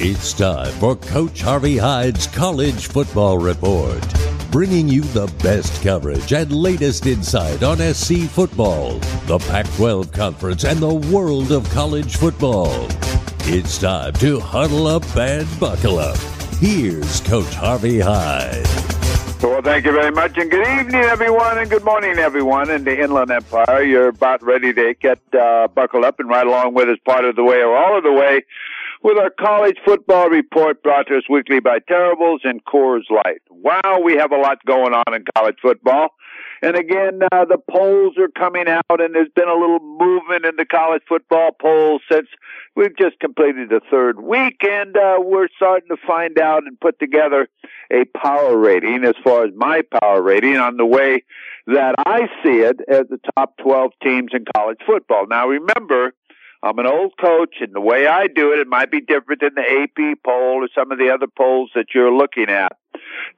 It's time for Coach Harvey Hyde's College Football Report, bringing you the best coverage and latest insight on SC football, the Pac 12 Conference, and the world of college football. It's time to huddle up and buckle up. Here's Coach Harvey Hyde. Well, thank you very much, and good evening, everyone, and good morning, everyone, in the Inland Empire. You're about ready to get uh, buckled up and ride along with us part of the way or all of the way with our college football report brought to us weekly by Terribles and Coors Light. Wow, we have a lot going on in college football. And again, uh, the polls are coming out, and there's been a little movement in the college football polls since we've just completed the third week, and uh, we're starting to find out and put together a power rating as far as my power rating on the way that I see it as the top 12 teams in college football. Now, remember, I'm an old coach, and the way I do it, it might be different than the AP poll or some of the other polls that you're looking at.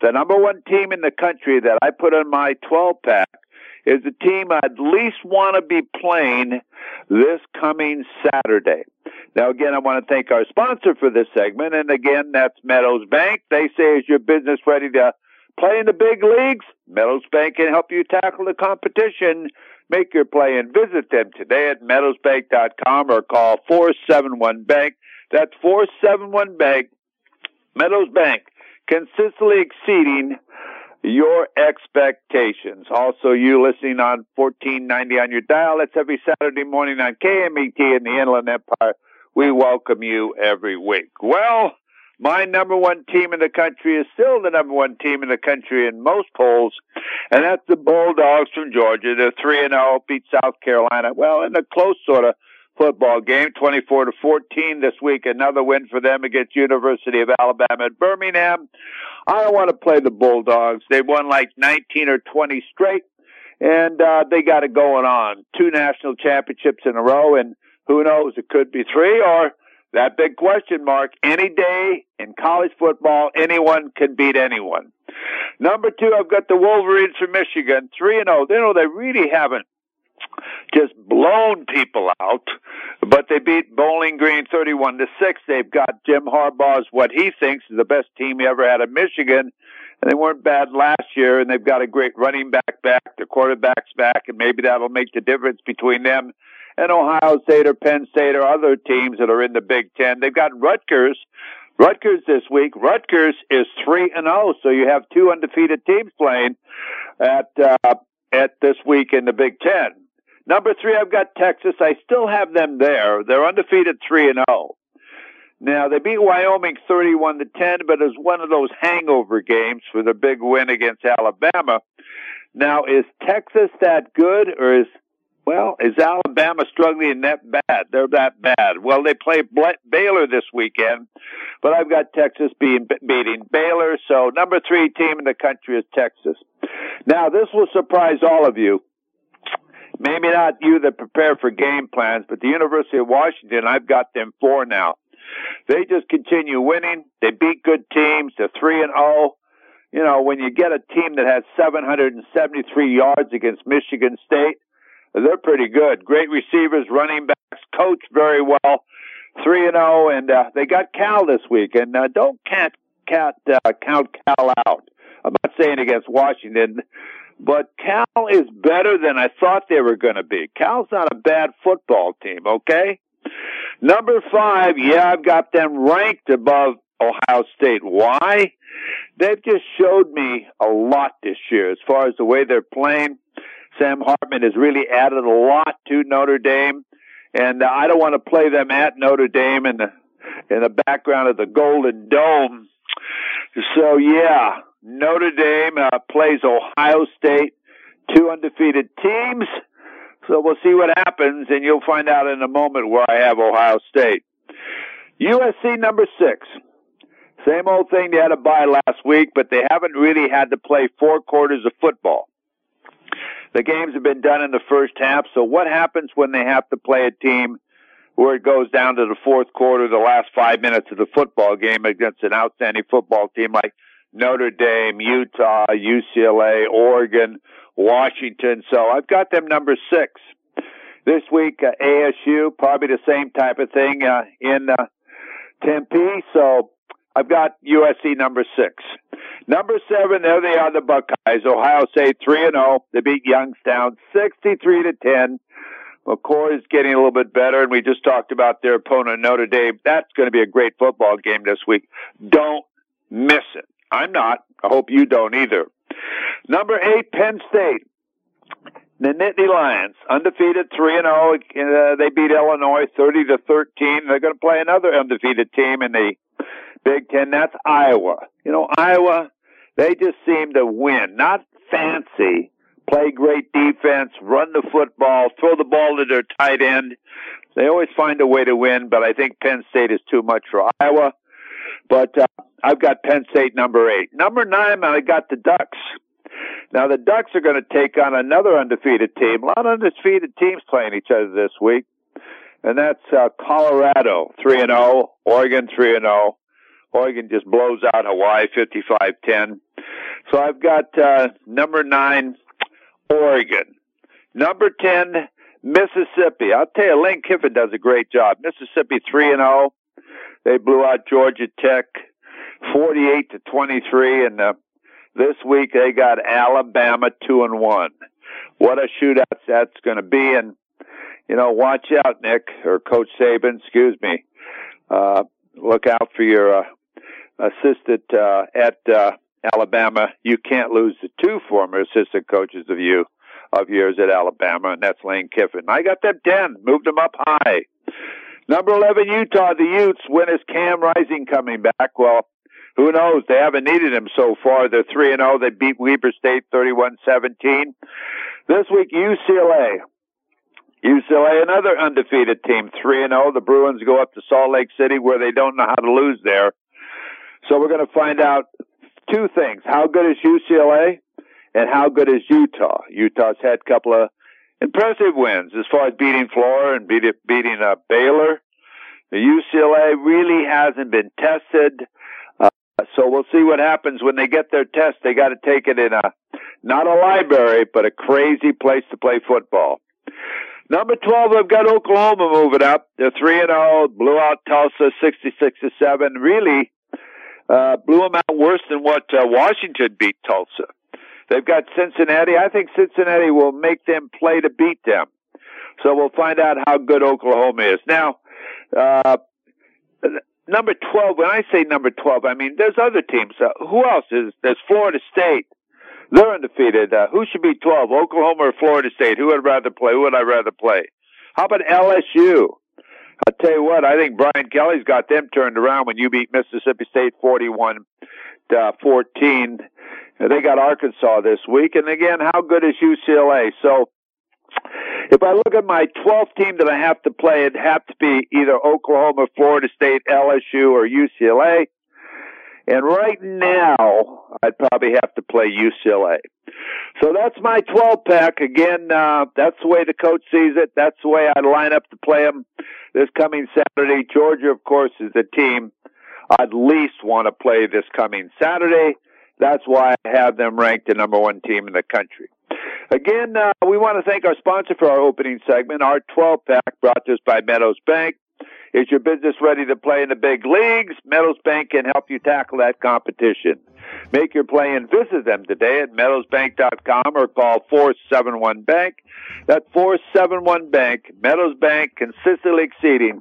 The number one team in the country that I put on my 12 pack is the team I'd least want to be playing this coming Saturday. Now, again, I want to thank our sponsor for this segment, and again, that's Meadows Bank. They say, is your business ready to play in the big leagues? Meadows Bank can help you tackle the competition Make your play and visit them today at meadowsbank.com or call 471 Bank. That's 471 Bank. Meadows Bank, consistently exceeding your expectations. Also, you listening on 1490 on your dial. That's every Saturday morning on KMET in the Inland Empire. We welcome you every week. Well, my number one team in the country is still the number one team in the country in most polls, and that's the Bulldogs from Georgia. They're three and zero, oh, beat South Carolina. Well, in a close sort of football game, twenty four to fourteen this week. Another win for them against University of Alabama at Birmingham. I don't want to play the Bulldogs. They won like nineteen or twenty straight, and uh, they got it going on. Two national championships in a row, and who knows? It could be three or that big question mark. Any day in college football, anyone can beat anyone. Number two, I've got the Wolverines from Michigan, three and. Oh. You know they really haven't just blown people out, but they beat Bowling Green 31 to 6. They've got Jim Harbaugh's what he thinks is the best team he ever had at Michigan. And they weren't bad last year, and they've got a great running back back, the quarterback's back, and maybe that'll make the difference between them and Ohio State or Penn State or other teams that are in the Big Ten. They've got Rutgers. Rutgers this week. Rutgers is three and zero, oh, so you have two undefeated teams playing at uh, at this week in the Big Ten. Number three, I've got Texas. I still have them there. They're undefeated three and zero. Oh. Now they beat Wyoming thirty-one to ten, but it was one of those hangover games for the big win against Alabama. Now, is Texas that good, or is well, is Alabama struggling that bad? They're that bad. Well, they play Baylor this weekend, but I've got Texas being, beating Baylor. So number three team in the country is Texas. Now, this will surprise all of you. Maybe not you that prepare for game plans, but the University of Washington, I've got them four now. They just continue winning. They beat good teams. They're three and zero. Oh. You know, when you get a team that has 773 yards against Michigan State, they're pretty good. Great receivers, running backs, coach very well. Three and zero, oh, and uh, they got Cal this week. And uh, don't count count uh, count Cal out. I'm not saying against Washington, but Cal is better than I thought they were going to be. Cal's not a bad football team. Okay. Number five, yeah, I've got them ranked above Ohio State. Why? They've just showed me a lot this year as far as the way they're playing. Sam Hartman has really added a lot to Notre Dame, and uh, I don't want to play them at Notre Dame in the in the background of the Golden Dome. So yeah, Notre Dame uh, plays Ohio State, two undefeated teams. So we'll see what happens, and you'll find out in a moment where I have Ohio State. USC number six. Same old thing. They had a bye last week, but they haven't really had to play four quarters of football. The games have been done in the first half. So what happens when they have to play a team where it goes down to the fourth quarter, the last five minutes of the football game against an outstanding football team like Notre Dame, Utah, UCLA, Oregon, Washington. So I've got them number six. This week, uh, ASU, probably the same type of thing uh, in uh, Tempe. So I've got USC number six. Number seven, there they are, the Buckeyes. Ohio State three and zero. They beat Youngstown sixty three to ten. McCord is getting a little bit better, and we just talked about their opponent Notre Dame. That's going to be a great football game this week. Don't miss it. I'm not. I hope you don't either. Number eight, Penn State. The Nittany Lions, undefeated, three and zero. Uh, they beat Illinois thirty to thirteen. They're going to play another undefeated team in the Big Ten. That's Iowa. You know, Iowa. They just seem to win. Not fancy. Play great defense, run the football, throw the ball to their tight end. They always find a way to win, but I think Penn State is too much for Iowa. But uh, I've got Penn State number eight. Number nine, I got the Ducks. Now the Ducks are going to take on another undefeated team. A lot of undefeated teams playing each other this week, and that's uh, Colorado three and zero, oh, Oregon three and zero. Oh. Oregon just blows out Hawaii 55-10. So I've got uh, number nine, Oregon. Number 10, Mississippi. I'll tell you, Lane Kiffin does a great job. Mississippi 3 and 0. They blew out Georgia Tech 48 to 23 and uh, this week they got Alabama 2 and 1. What a shootout that's going to be and you know, watch out Nick or Coach Saban, excuse me. Uh look out for your uh, assistant uh, at uh, Alabama. You can't lose the two former assistant coaches of you of yours at Alabama, and that's Lane Kiffin. I got them ten, moved them up high. Number eleven, Utah. The Utes. When is Cam Rising coming back? Well, who knows? They haven't needed him so far. They're three and zero. Oh. They beat Weber State 31-17. This week, UCLA. UCLA, another undefeated team, three and zero. Oh. The Bruins go up to Salt Lake City, where they don't know how to lose there. So we're going to find out two things. How good is UCLA and how good is Utah? Utah's had a couple of impressive wins as far as beating Florida and beat, beating uh, Baylor. The UCLA really hasn't been tested. Uh, so we'll see what happens when they get their test. They got to take it in a, not a library, but a crazy place to play football. Number 12, I've got Oklahoma moving up. They're 3 and 0, blew out Tulsa 66 to 7. Really, uh, blew them out worse than what uh, Washington beat Tulsa. They've got Cincinnati. I think Cincinnati will make them play to beat them. So we'll find out how good Oklahoma is. Now, uh, number 12, when I say number 12, I mean, there's other teams. Uh, who else is, there's Florida State. They're undefeated. Uh, who should be 12? Oklahoma or Florida State? Who would rather play? Who would I rather play? How about LSU? I'll tell you what, I think Brian Kelly's got them turned around when you beat Mississippi State 41 to 14. They got Arkansas this week. And again, how good is UCLA? So if I look at my 12th team that I have to play, it'd have to be either Oklahoma, Florida State, LSU, or UCLA. And right now, I'd probably have to play UCLA. So that's my 12 pack. Again, uh, that's the way the coach sees it. That's the way I line up to play them this coming Saturday. Georgia, of course, is the team I'd least want to play this coming Saturday. That's why I have them ranked the number one team in the country. Again, uh, we want to thank our sponsor for our opening segment, our 12 pack brought to us by Meadows Bank. Is your business ready to play in the big leagues? Meadows Bank can help you tackle that competition. Make your play and visit them today at meadowsbank.com or call 471 Bank. That's 471 Bank. Meadows Bank consistently exceeding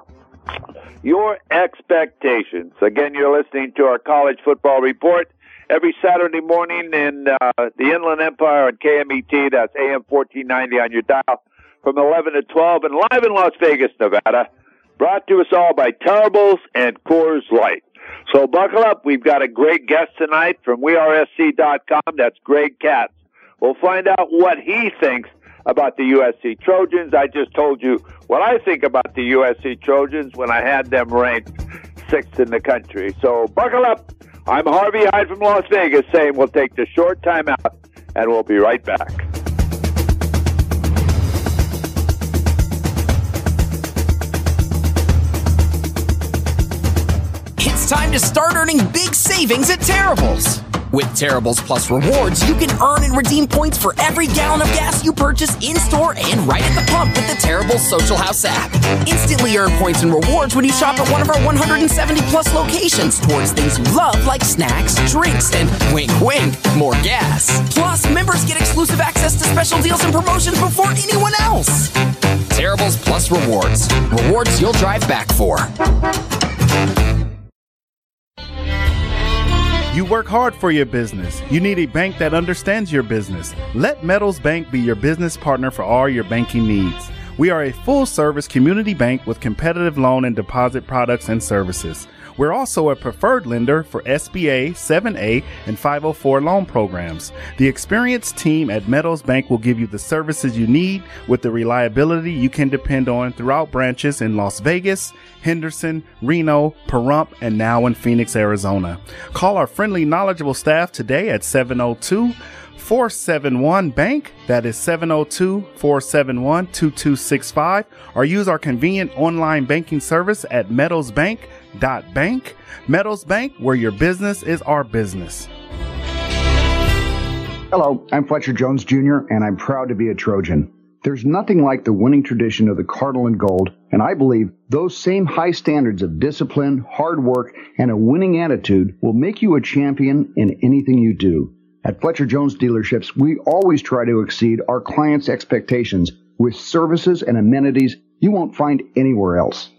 your expectations. Again, you're listening to our college football report every Saturday morning in uh, the Inland Empire on KMET. That's AM 1490 on your dial from 11 to 12 and live in Las Vegas, Nevada. Brought to us all by Terribles and Coors Light. So buckle up. We've got a great guest tonight from WeAreSC.com. That's Greg Katz. We'll find out what he thinks about the USC Trojans. I just told you what I think about the USC Trojans when I had them ranked sixth in the country. So buckle up. I'm Harvey Hyde from Las Vegas saying we'll take the short time out and we'll be right back. Time to start earning big savings at Terribles. With Terribles Plus rewards, you can earn and redeem points for every gallon of gas you purchase in store and right at the pump with the Terribles Social House app. Instantly earn points and rewards when you shop at one of our 170 plus locations towards things you love like snacks, drinks, and wink wink, more gas. Plus, members get exclusive access to special deals and promotions before anyone else. Terribles Plus rewards. Rewards you'll drive back for. You work hard for your business. You need a bank that understands your business. Let Meadows Bank be your business partner for all your banking needs. We are a full service community bank with competitive loan and deposit products and services. We're also a preferred lender for SBA, 7A, and 504 loan programs. The experienced team at Meadows Bank will give you the services you need with the reliability you can depend on throughout branches in Las Vegas, Henderson, Reno, Pahrump, and now in Phoenix, Arizona. Call our friendly, knowledgeable staff today at 702 471 Bank. That is 702 471 2265. Or use our convenient online banking service at Meadows Bank Bank. Meadows Bank, where your business is our business. Hello, I'm Fletcher Jones Jr., and I'm proud to be a Trojan. There's nothing like the winning tradition of the Cardinal and Gold, and I believe those same high standards of discipline, hard work, and a winning attitude will make you a champion in anything you do. At Fletcher Jones dealerships, we always try to exceed our clients' expectations with services and amenities you won't find anywhere else.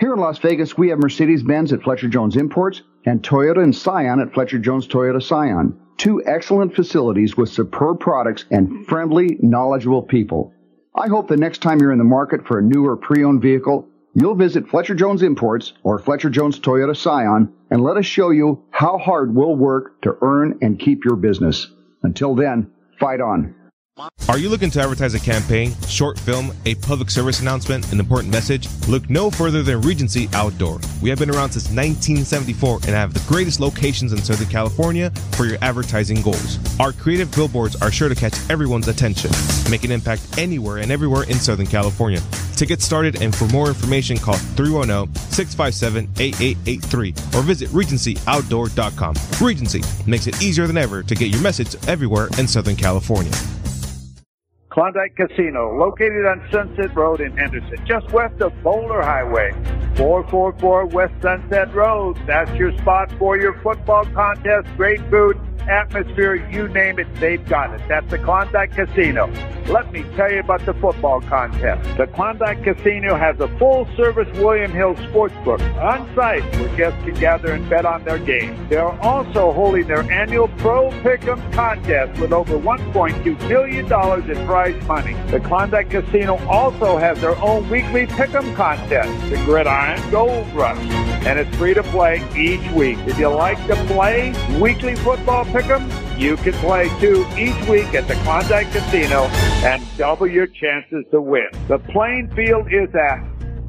Here in Las Vegas, we have Mercedes Benz at Fletcher Jones Imports and Toyota and Scion at Fletcher Jones Toyota Scion. Two excellent facilities with superb products and friendly, knowledgeable people. I hope the next time you're in the market for a new or pre-owned vehicle, you'll visit Fletcher Jones Imports or Fletcher Jones Toyota Scion and let us show you how hard we'll work to earn and keep your business. Until then, fight on. Are you looking to advertise a campaign, short film, a public service announcement, an important message? Look no further than Regency Outdoor. We have been around since 1974 and have the greatest locations in Southern California for your advertising goals. Our creative billboards are sure to catch everyone's attention, make an impact anywhere and everywhere in Southern California. To get started and for more information, call 310 657 8883 or visit RegencyOutdoor.com. Regency makes it easier than ever to get your message everywhere in Southern California. Klondike Casino, located on Sunset Road in Henderson, just west of Boulder Highway. 444 West Sunset Road. That's your spot for your football contest. Great food atmosphere, you name it, they've got it. That's the Klondike Casino. Let me tell you about the football contest. The Klondike Casino has a full service William Hill sportsbook on site where guests can gather and bet on their games. They are also holding their annual Pro Pick'em contest with over $1.2 million in prize money. The Klondike Casino also has their own weekly Pick'em contest, the Gridiron Gold Rush, and it's free to play each week. If you like to play weekly football Pick'em, you can play two each week at the Klondike Casino and double your chances to win. The playing field is at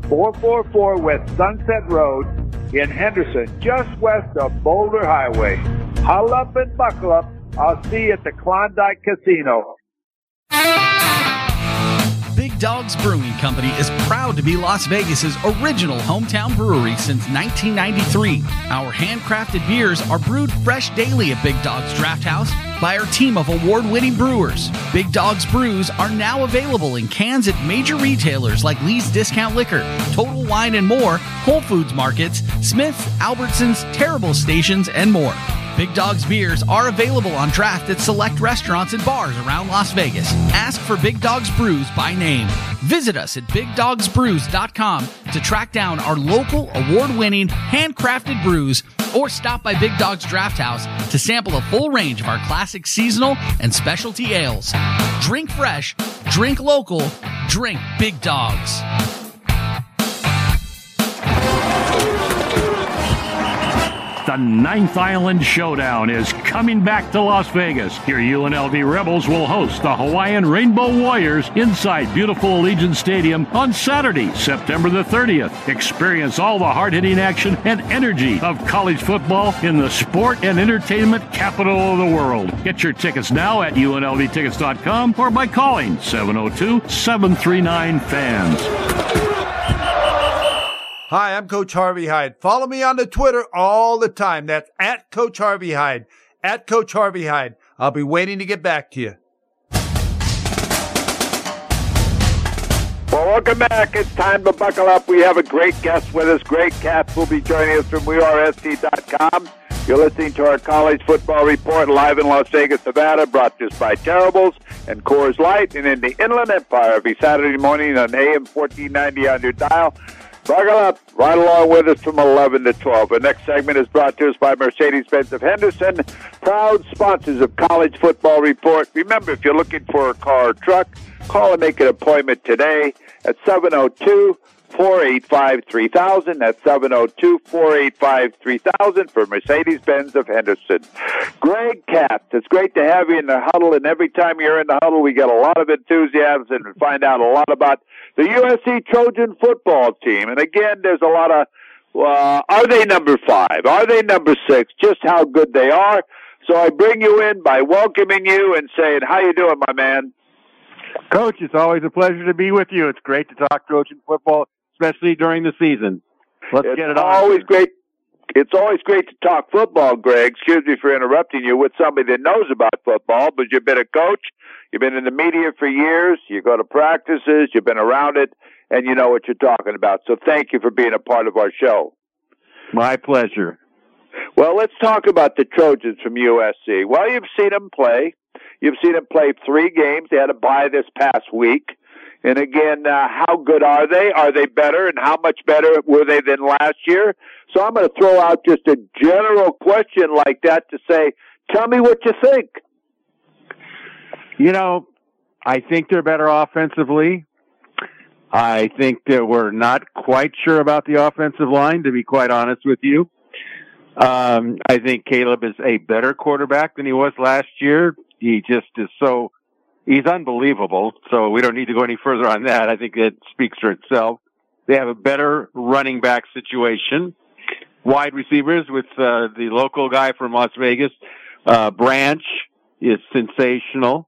444 West Sunset Road in Henderson, just west of Boulder Highway. Huddle up and buckle up. I'll see you at the Klondike Casino. Dogs Brewing Company is proud to be Las Vegas's original hometown brewery since 1993. Our handcrafted beers are brewed fresh daily at Big Dogs Draft House by our team of award-winning brewers. Big Dogs brews are now available in cans at major retailers like Lee's Discount Liquor, Total Wine and More, Whole Foods Markets, Smith's, Albertsons, Terrible Stations, and more. Big Dog's beers are available on draft at select restaurants and bars around Las Vegas. Ask for Big Dog's Brews by name. Visit us at BigDogsBrews.com to track down our local award-winning handcrafted brews or stop by Big Dog's Draft House to sample a full range of our classic seasonal and specialty ales. Drink fresh, drink local, drink Big Dogs. The Ninth Island Showdown is coming back to Las Vegas. Your UNLV Rebels will host the Hawaiian Rainbow Warriors inside beautiful Allegiant Stadium on Saturday, September the 30th. Experience all the hard hitting action and energy of college football in the sport and entertainment capital of the world. Get your tickets now at UNLVtickets.com or by calling 702 739 FANS. Hi, I'm Coach Harvey Hyde. Follow me on the Twitter all the time. That's at Coach Harvey Hyde. at Coach Harvey Hyde. I'll be waiting to get back to you. Well, welcome back. It's time to buckle up. We have a great guest with us. Greg Katz will be joining us from WeAreSC.com. You're listening to our college football report live in Las Vegas, Nevada, brought to us by Terribles and Coors Light, and in the Inland Empire every Saturday morning on AM 1490 on your dial. Buckle up, right along with us from 11 to 12. The next segment is brought to us by Mercedes-Benz of Henderson, proud sponsors of College Football Report. Remember, if you're looking for a car or truck, call and make an appointment today at 702 485 3000. That's 702 485 3000 for Mercedes Benz of Henderson. Greg Katz, it's great to have you in the huddle, and every time you're in the huddle, we get a lot of enthusiasm and find out a lot about the USC Trojan football team. And again, there's a lot of uh, are they number five? Are they number six? Just how good they are. So I bring you in by welcoming you and saying, "How you doing, my man?" Coach, it's always a pleasure to be with you. It's great to talk Trojan football, especially during the season. Let's it's get it on. Always great. It's always great to talk football, Greg. Excuse me for interrupting you with somebody that knows about football, but you've been a coach, you've been in the media for years, you go to practices, you've been around it, and you know what you're talking about. So thank you for being a part of our show. My pleasure. Well, let's talk about the Trojans from USC. Well, you've seen them play. You've seen them play three games. They had a bye this past week. And again, uh, how good are they? Are they better? And how much better were they than last year? So I'm going to throw out just a general question like that to say, tell me what you think. You know, I think they're better offensively. I think that we're not quite sure about the offensive line, to be quite honest with you. Um, I think Caleb is a better quarterback than he was last year. He just is so, he's unbelievable. So we don't need to go any further on that. I think it speaks for itself. They have a better running back situation. Wide receivers with uh, the local guy from Las Vegas, uh, Branch is sensational.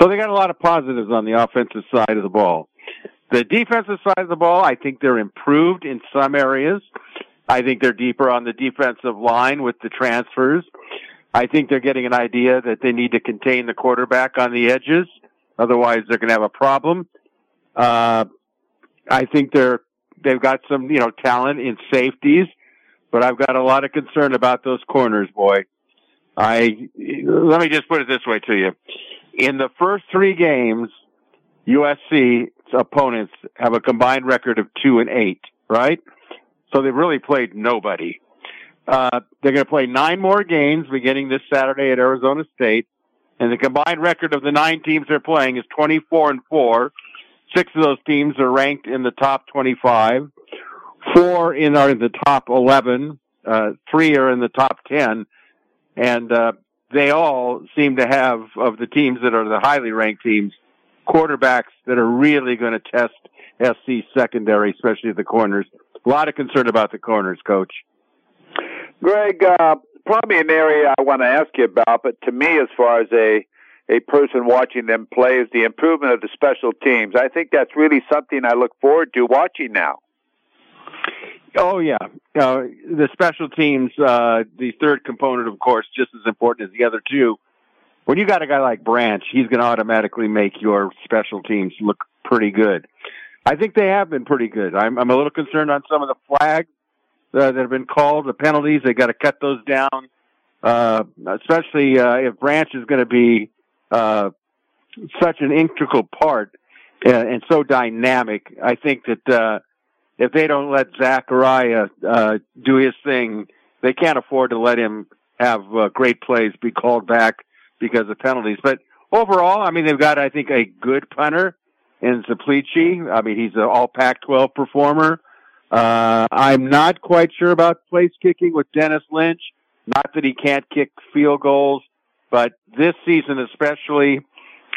So they got a lot of positives on the offensive side of the ball. The defensive side of the ball, I think they're improved in some areas. I think they're deeper on the defensive line with the transfers. I think they're getting an idea that they need to contain the quarterback on the edges. Otherwise, they're going to have a problem. Uh, I think they're, they've got some, you know, talent in safeties, but I've got a lot of concern about those corners, boy. I, let me just put it this way to you. In the first three games, USC opponents have a combined record of two and eight, right? So they've really played nobody. Uh, they're going to play nine more games beginning this Saturday at Arizona State. And the combined record of the nine teams they're playing is 24 and 4. Six of those teams are ranked in the top 25. Four in are in the top 11. Uh, three are in the top 10. And, uh, they all seem to have, of the teams that are the highly ranked teams, quarterbacks that are really going to test SC secondary, especially the corners. A lot of concern about the corners, coach. Greg, uh, probably an area I want to ask you about, but to me, as far as a a person watching them play, is the improvement of the special teams. I think that's really something I look forward to watching now. Oh yeah, uh, the special teams, uh, the third component, of course, just as important as the other two. When you got a guy like Branch, he's going to automatically make your special teams look pretty good. I think they have been pretty good. I'm, I'm a little concerned on some of the flags that have been called, the penalties. They got to cut those down, uh, especially uh, if Branch is going to be uh, such an integral part and, uh, and so dynamic. I think that uh, if they don't let Zachariah uh, do his thing, they can't afford to let him have uh, great plays be called back because of penalties. But overall, I mean, they've got, I think, a good punter in Czaplicki. I mean, he's an all Pac-12 performer. Uh, I'm not quite sure about place kicking with Denis Lynch. Not that he can't kick field goals, but this season especially,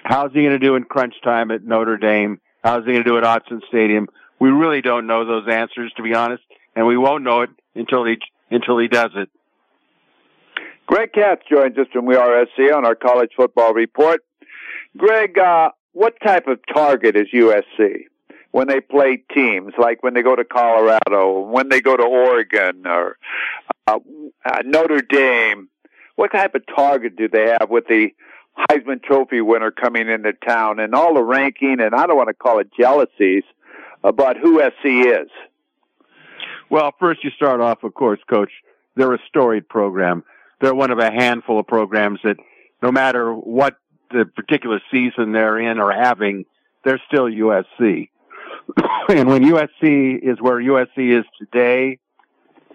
how's he going to do in crunch time at Notre Dame? How's he going to do at Autzen Stadium? We really don't know those answers, to be honest, and we won't know it until he until he does it. Greg Katz joins us from We Are on our college football report. Greg, uh, what type of target is USC when they play teams, like when they go to Colorado, when they go to Oregon or uh, uh, Notre Dame? what type of target do they have with the Heisman Trophy winner coming into town and all the ranking and I don't want to call it jealousies about who SC is? Well, first you start off, of course, Coach. They're a storied program. They're one of a handful of programs that, no matter what the particular season they're in or having, they're still USC. and when USC is where USC is today,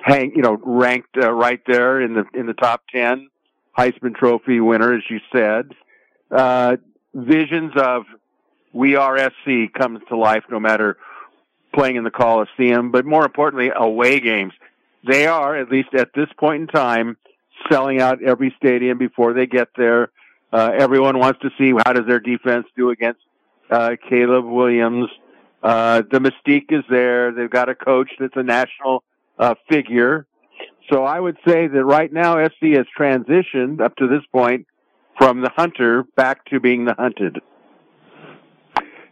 hang, you know, ranked uh, right there in the in the top ten, Heisman Trophy winner, as you said. Uh, visions of we are SC comes to life no matter playing in the Coliseum, but more importantly, away games. They are, at least at this point in time, selling out every stadium before they get there. Uh, everyone wants to see how does their defense do against uh, Caleb Williams. Uh, the mystique is there. They've got a coach that's a national uh, figure. So I would say that right now SC has transitioned up to this point from the hunter back to being the hunted.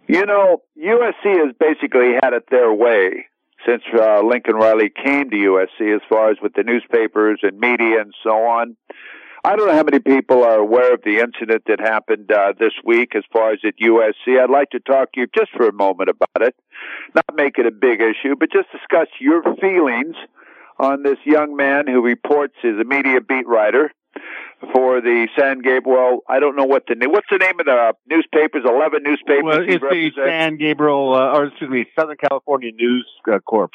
You know, USC has basically had it their way since uh, Lincoln Riley came to USC, as far as with the newspapers and media and so on. I don't know how many people are aware of the incident that happened uh, this week as far as at USC. I'd like to talk to you just for a moment about it. Not make it a big issue, but just discuss your feelings on this young man who reports as a media beat writer for the San Gabriel. I don't know what the name. What's the name of the newspapers? Eleven newspapers. Well, it's the San Gabriel, uh, or excuse me, Southern California News uh, Corp.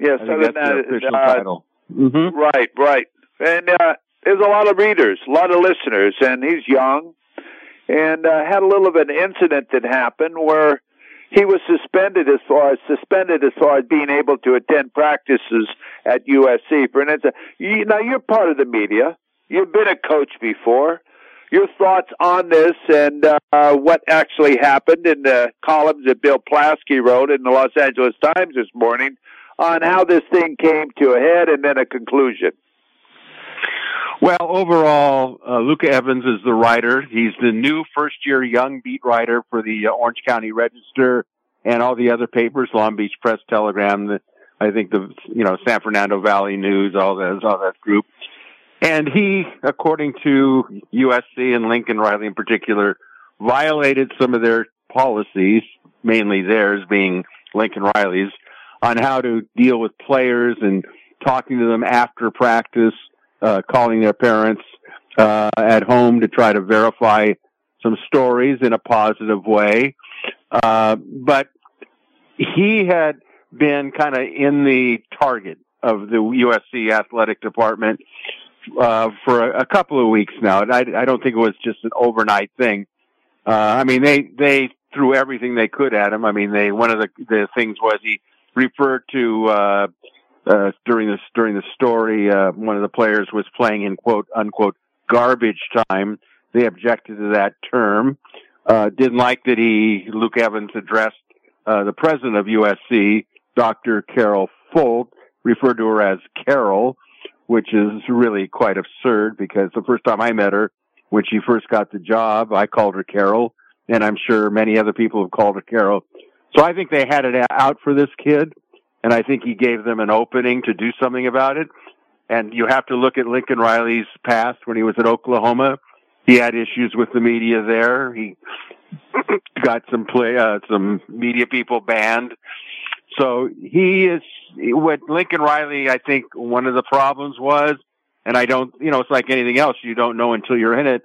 Yes, I Southern think that's the official uh, title. Mm-hmm. Right, right. And uh, there's a lot of readers, a lot of listeners, and he's young, and uh, had a little of an incident that happened where he was suspended as far as suspended as far as being able to attend practices at USC. For instance, you, now you're part of the media. You've been a coach before. Your thoughts on this and uh, what actually happened in the columns that Bill Plaschke wrote in the Los Angeles Times this morning on how this thing came to a head and then a conclusion. Well, overall, uh, Luca Evans is the writer. He's the new first year young beat writer for the uh, Orange County Register and all the other papers, Long Beach Press Telegram, the, I think the, you know, San Fernando Valley News, all that, all that group. And he, according to USC and Lincoln Riley in particular, violated some of their policies, mainly theirs being Lincoln Riley's, on how to deal with players and talking to them after practice, uh, calling their parents uh, at home to try to verify some stories in a positive way. Uh, but he had been kind of in the target of the USC athletic department uh, for a, a, couple of weeks now. I, I, don't think it was just an overnight thing. Uh, I mean, they they threw everything they could at him. I mean, they one of the the things was he referred to uh, during this during the story. Uh, one of the players was playing in quote unquote garbage time. They objected to that term. Uh, didn't like that he Luke Evans addressed uh, the president of USC, Dr. Carol Folt, referred to her as Carol, which is really quite absurd because the first time I met her, when she first got the job, I called her Carol, and I'm sure many other people have called her Carol. So I think they had it out for this kid, and I think he gave them an opening to do something about it. And you have to look at Lincoln Riley's past when he was at Oklahoma. He had issues with the media there. He got some play, uh, some media people banned. So he is what Lincoln Riley. I think one of the problems was, and I don't, you know, it's like anything else. You don't know until you're in it.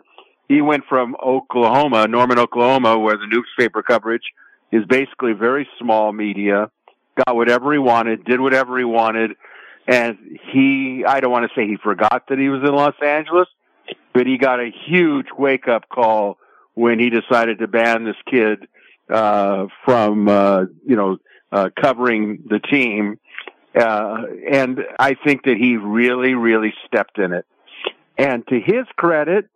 He went from Oklahoma, Norman, Oklahoma, where the newspaper coverage is basically very small media, got whatever he wanted, did whatever he wanted, and he, I don't want to say he forgot that he was in Los Angeles, but he got a huge wake up call when he decided to ban this kid uh, from, uh, you know, uh, covering the team. Uh, and I think that he really, really stepped in it. And to his credit,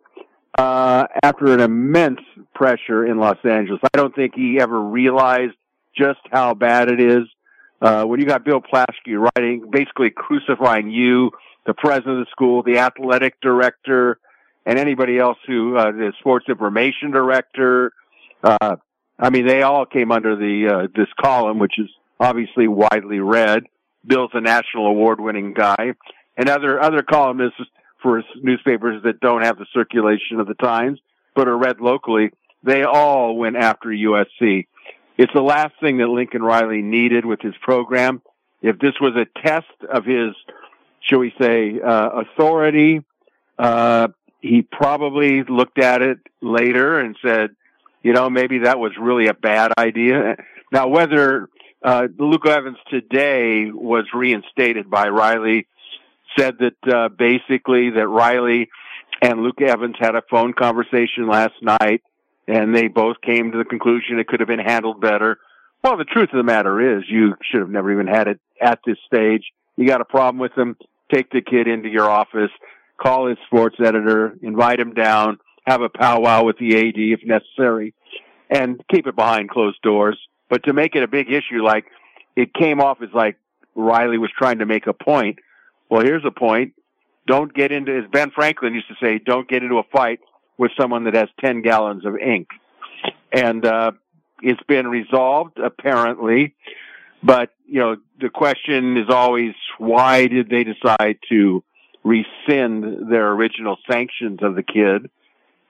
uh, after an immense pressure in Los Angeles. I don't think he ever realized just how bad it is. Uh, when you got Bill Plaschke writing, basically crucifying you, the president of the school, the athletic director, and anybody else who, uh, the sports information director, uh, I mean, they all came under the, uh, this column, which is obviously widely read. Bill's a national award winning guy and other, other columnists for newspapers that don't have the circulation of the Times, but are read locally, they all went after USC. It's the last thing that Lincoln Riley needed with his program. If this was a test of his, shall we say, uh, authority, uh, he probably looked at it later and said, you know, maybe that was really a bad idea. Now, whether uh, Luke Evans today was reinstated by Riley, said that uh, basically that Riley and Luke Evans had a phone conversation last night, and they both came to the conclusion it could have been handled better. Well, the truth of the matter is, you should have never even had it at this stage. You got a problem with him, take the kid into your office, call his sports editor, invite him down, have a powwow with the AD if necessary, and keep it behind closed doors. But to make it a big issue, like it came off as like Riley was trying to make a point. Well, here's a point. Don't get into, as Ben Franklin used to say, don't get into a fight with someone that has 10 gallons of ink. And, uh, it's been resolved apparently, but you know, the question is always, why did they decide to rescind their original sanctions of the kid?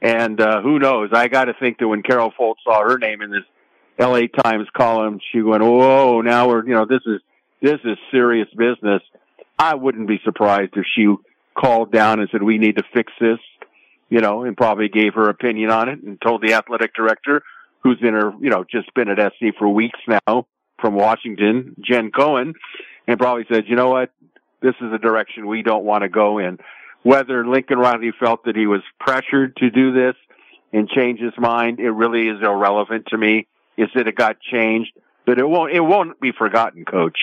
And, uh, who knows? I got to think that when Carol Folt saw her name in this LA Times column, she went, "Whoa! Now we're you know this is this is serious business." I wouldn't be surprised if she called down and said, "We need to fix this," you know, and probably gave her opinion on it and told the athletic director, who's in her you know just been at SC for weeks now from Washington, Jen Cohen, and probably said, "You know what? This is a direction we don't want to go in." Whether Lincoln Riley felt that he was pressured to do this and change his mind, it really is irrelevant to me is that it got changed, but it won't, it won't be forgotten, coach.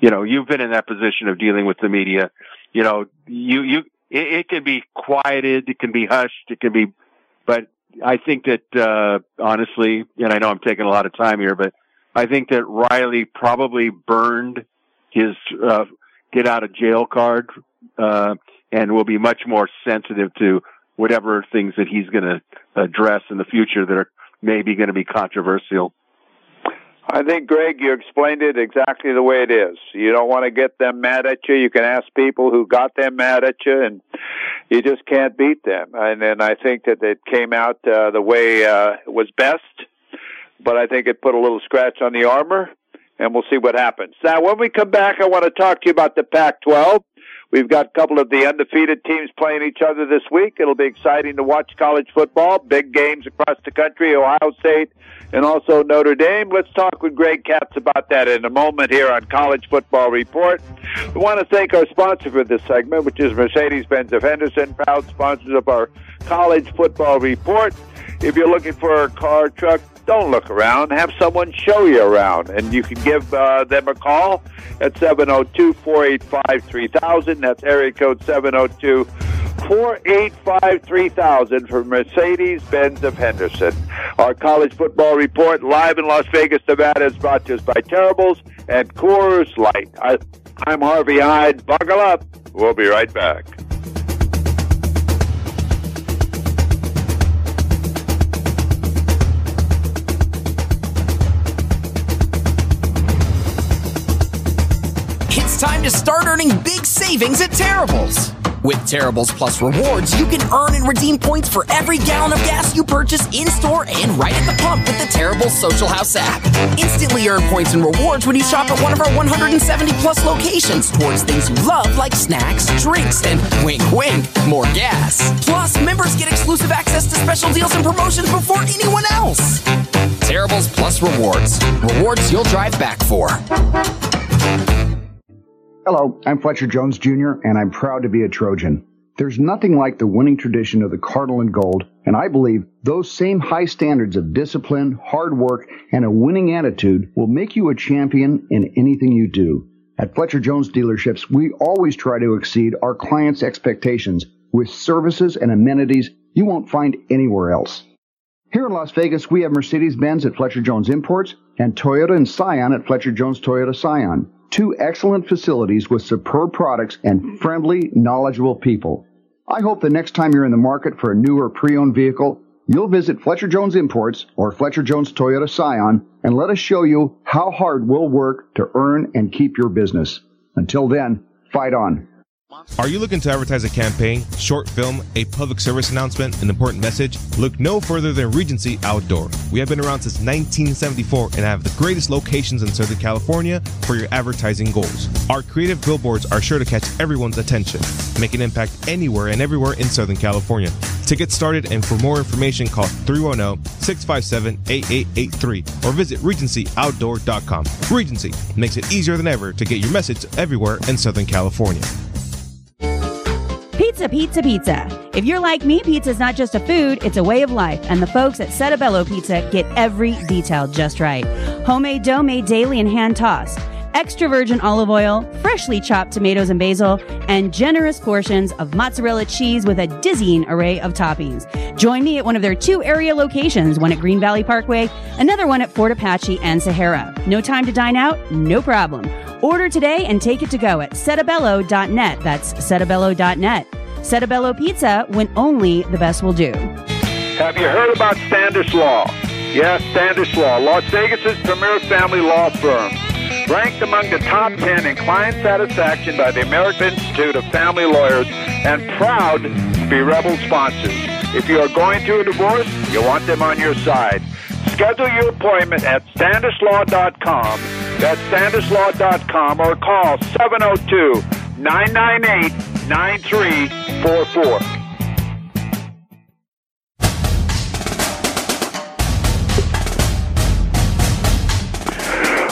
You know, you've been in that position of dealing with the media. You know, you, you, it, it can be quieted, it can be hushed, it can be, but I think that, uh, honestly, and I know I'm taking a lot of time here, but I think that Riley probably burned his, uh, get out of jail card, uh, and will be much more sensitive to whatever things that he's going to address in the future that are maybe going to be controversial. I think, Greg, you explained it exactly the way it is. You don't want to get them mad at you. You can ask people who got them mad at you, and you just can't beat them. And, and I think that it came out uh, the way uh, was best, but I think it put a little scratch on the armor, and we'll see what happens. Now, when we come back, I want to talk to you about the Pac 12. We've got a couple of the undefeated teams playing each other this week. It'll be exciting to watch college football. Big games across the country, Ohio State and also Notre Dame. Let's talk with Greg Katz about that in a moment here on College Football Report. We want to thank our sponsor for this segment, which is Mercedes-Benz of Henderson, proud sponsors of our College Football Report. If you're looking for a car, truck, don't look around. Have someone show you around. And you can give uh, them a call at 702 485 3000. That's area code 702 485 3000 for Mercedes Benz of Henderson. Our college football report live in Las Vegas, Nevada is brought to us by Terribles and Coors Light. I, I'm Harvey Hyde. Buckle up. We'll be right back. Time to start earning big savings at Terribles. With Terribles Plus rewards, you can earn and redeem points for every gallon of gas you purchase in store and right at the pump with the Terribles Social House app. Instantly earn points and rewards when you shop at one of our 170 plus locations towards things you love like snacks, drinks, and wink wink, more gas. Plus, members get exclusive access to special deals and promotions before anyone else. Terribles Plus rewards. Rewards you'll drive back for. Hello, I'm Fletcher Jones Jr., and I'm proud to be a Trojan. There's nothing like the winning tradition of the Cardinal and Gold, and I believe those same high standards of discipline, hard work, and a winning attitude will make you a champion in anything you do. At Fletcher Jones dealerships, we always try to exceed our clients' expectations with services and amenities you won't find anywhere else. Here in Las Vegas, we have Mercedes Benz at Fletcher Jones Imports and Toyota and Scion at Fletcher Jones Toyota Scion. Two excellent facilities with superb products and friendly, knowledgeable people. I hope the next time you're in the market for a new or pre-owned vehicle, you'll visit Fletcher Jones Imports or Fletcher Jones Toyota Scion and let us show you how hard we'll work to earn and keep your business. Until then, fight on. Are you looking to advertise a campaign, short film, a public service announcement, an important message? Look no further than Regency Outdoor. We have been around since 1974 and have the greatest locations in Southern California for your advertising goals. Our creative billboards are sure to catch everyone's attention, make an impact anywhere and everywhere in Southern California. To get started and for more information, call 310-657-8883 or visit regencyoutdoor.com. Regency makes it easier than ever to get your message everywhere in Southern California. Pizza, pizza, pizza. If you're like me, pizza is not just a food, it's a way of life. And the folks at Settebello Pizza get every detail just right. Homemade dough made daily and hand tossed. Extra virgin olive oil, freshly chopped tomatoes and basil, and generous portions of mozzarella cheese with a dizzying array of toppings. Join me at one of their two area locations, one at Green Valley Parkway, another one at Fort Apache and Sahara. No time to dine out? No problem. Order today and take it to go at settebello.net. That's settebello.net. Settebello Pizza when only the best will do. Have you heard about Standish Law? Yes, Standish Law, Las Vegas's premier family law firm. Ranked among the top 10 in client satisfaction by the American Institute of Family Lawyers and proud to be Rebel sponsors. If you are going through a divorce, you want them on your side. Schedule your appointment at standishlaw.com. That's standishlaw.com or call 702 998 9344.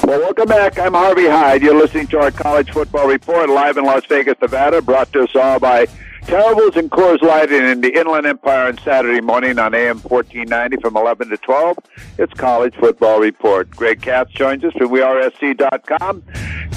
Well, welcome back. I'm Harvey Hyde. You're listening to our college football report live in Las Vegas, Nevada, brought to us all by Terribles and Coors Lighting in the Inland Empire on Saturday morning on AM 1490 from 11 to 12. It's College Football Report. Greg Katz joins us from WeAreSC.com.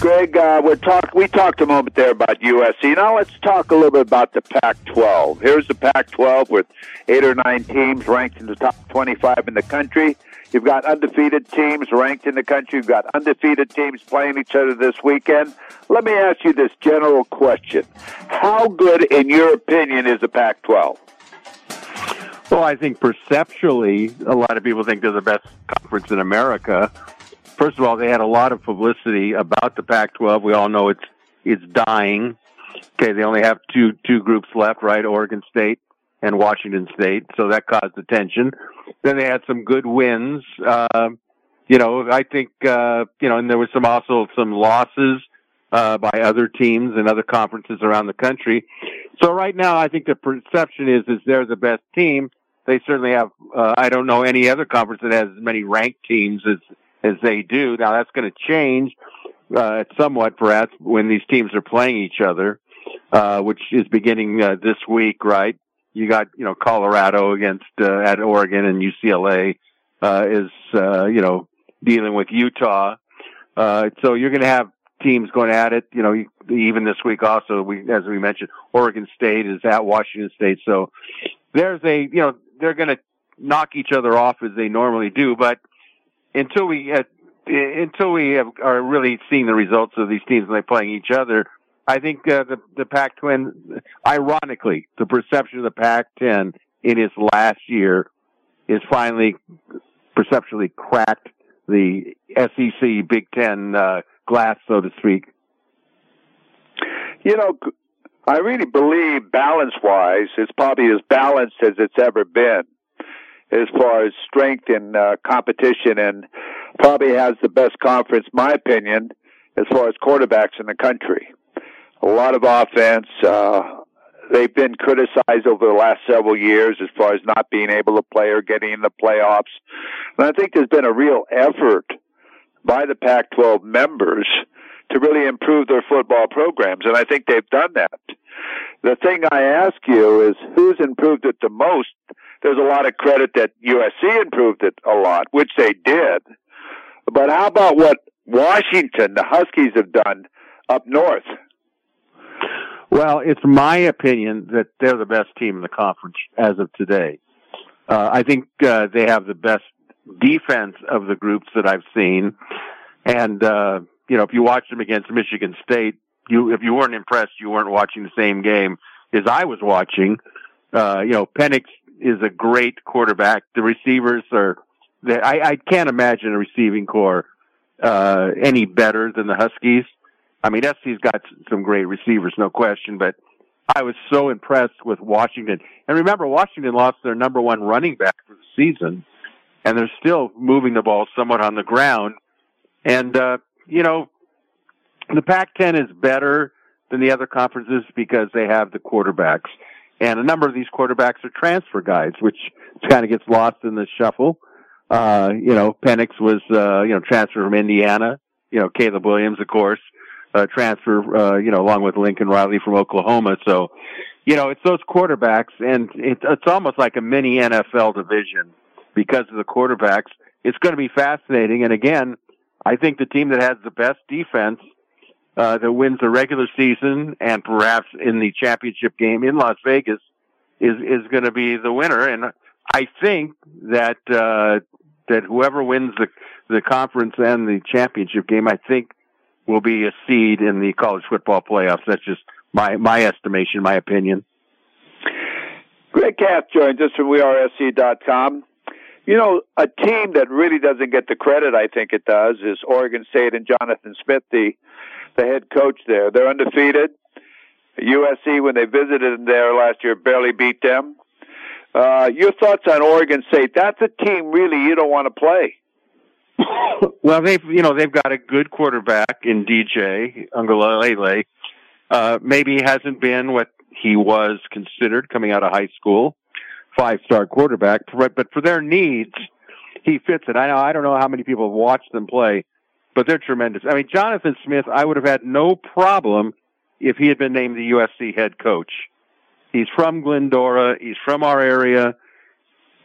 Greg, uh, we're talk, we talked a moment there about USC. Now let's talk a little bit about the Pac-12. Here's the Pac-12 with eight or nine teams ranked in the top 25 in the country. You've got undefeated teams ranked in the country. You've got undefeated teams playing each other this weekend. Let me ask you this general question. How good, in your opinion, is the Pac 12? Well, I think perceptually, a lot of people think they're the best conference in America. First of all, they had a lot of publicity about the Pac-12. We all know it's it's dying. Okay, they only have two two groups left, right? Oregon State and Washington State, so that caused attention. Then they had some good wins. Uh, you know, I think uh, you know, and there was some also some losses uh, by other teams and other conferences around the country. So right now, I think the perception is is they're the best team. They certainly have. Uh, I don't know any other conference that has as many ranked teams as as they do. Now that's going to change uh, somewhat, perhaps, when these teams are playing each other, uh, which is beginning uh, this week, right? You got you know Colorado against uh, at Oregon and UCLA uh, is uh, you know dealing with Utah. Uh, so you're going to have teams going at it. You know, even this week also, we as we mentioned, Oregon State is at Washington State. So there's a you know they're going to knock each other off as they normally do, but until we uh, until we have, are really seeing the results of these teams when they're playing each other, I think uh, the the Pac-10, ironically, the perception of the Pac-10 in its last year is finally perceptually cracked the SEC Big Ten uh, glass, so to speak. You know, I really believe balance-wise, it's probably as balanced as it's ever been as far as strength and uh, competition and probably has the best conference, my opinion, as far as quarterbacks in the country. A lot of offense. Uh, they've been criticized over the last several years as far as not being able to play or getting in the playoffs. And I think there's been a real effort by the Pac 12 members to really improve their football programs. And I think they've done that. The thing I ask you is who's improved it the most? There's a lot of credit that USC improved it a lot, which they did. But how about what Washington, the Huskies have done up north? Well, it's my opinion that they're the best team in the conference as of today. Uh, I think uh, they have the best defense of the groups that I've seen. And, uh, you know, if you watch them against Michigan State, you, if you weren't impressed, you weren't watching the same game as I was watching. Uh, you know, Penix is a great quarterback. The receivers are, I, I can't imagine a receiving corps, uh, any better than the Huskies. I mean, SC's got some great receivers, no question, but I was so impressed with Washington. And remember, Washington lost their number one running back for the season, and they're still moving the ball somewhat on the ground. And, uh, you know, the Pac 10 is better than the other conferences because they have the quarterbacks. And a number of these quarterbacks are transfer guys, which kind of gets lost in the shuffle. Uh, you know, Penix was, uh, you know, transferred from Indiana. You know, Caleb Williams, of course, uh, transfer, uh, you know, along with Lincoln Riley from Oklahoma. So, you know, it's those quarterbacks and it's, it's almost like a mini NFL division because of the quarterbacks. It's going to be fascinating. And again, I think the team that has the best defense uh, that wins the regular season and perhaps in the championship game in Las Vegas is is going to be the winner. And I think that uh, that whoever wins the the conference and the championship game, I think, will be a seed in the college football playoffs. That's just my my estimation, my opinion. Greg Katz joins us from WeAreSC.com. You know, a team that really doesn't get the credit I think it does is Oregon State and Jonathan Smith, the the head coach there. They're undefeated. USC, when they visited them there last year, barely beat them. Uh, your thoughts on Oregon State? That's a team really you don't want to play. well, they've you know they've got a good quarterback in DJ Uiagalelei. Uh, maybe hasn't been what he was considered coming out of high school, five star quarterback. But for their needs, he fits it. I know I don't know how many people have watched them play, but they're tremendous. I mean, Jonathan Smith, I would have had no problem if he had been named the USC head coach. He's from Glendora. He's from our area.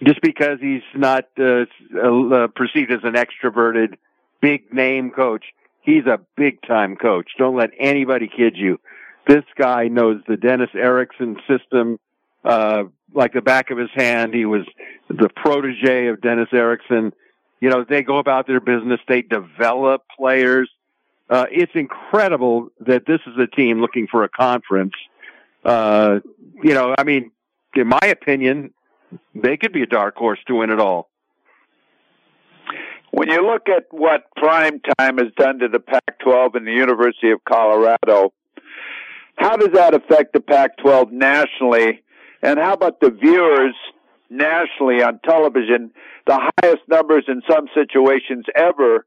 Just because he's not uh, uh, perceived as an extroverted, big name coach, he's a big time coach. Don't let anybody kid you. This guy knows the Dennis Erickson system uh, like the back of his hand. He was the protege of Dennis Erickson you know, they go about their business. They develop players. Uh, it's incredible that this is a team looking for a conference. Uh, you know, I mean, in my opinion, they could be a dark horse to win it all. When you look at what prime time has done to the Pac 12 and the University of Colorado, how does that affect the Pac 12 nationally? And how about the viewers nationally on television, the highest numbers in some situations ever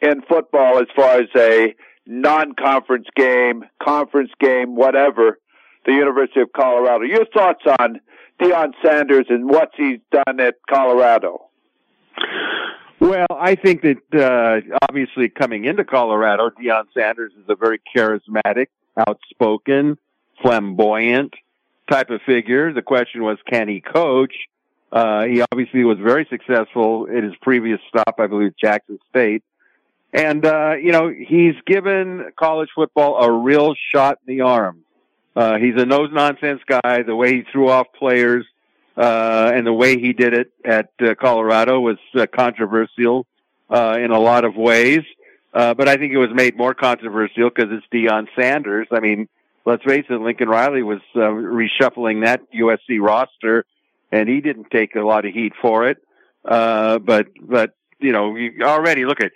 in football as far as a non-conference game, conference game, whatever, the University of Colorado. Your thoughts on Deion Sanders and what he's done at Colorado? Well, I think that uh, obviously coming into Colorado, Deion Sanders is a very charismatic, outspoken, flamboyant, type of figure. The question was, can he coach? Uh, he obviously was very successful at his previous stop, I believe, Jackson State. And, uh, you know, he's given college football a real shot in the arm. Uh, he's a nose nonsense guy. The way he threw off players, uh, and the way he did it at uh, Colorado was uh, controversial, uh, in a lot of ways. Uh, but I think it was made more controversial because it's Deion Sanders. I mean, let's face it, Lincoln Riley was uh, reshuffling that USC roster, and he didn't take a lot of heat for it. Uh, but but you know, already look at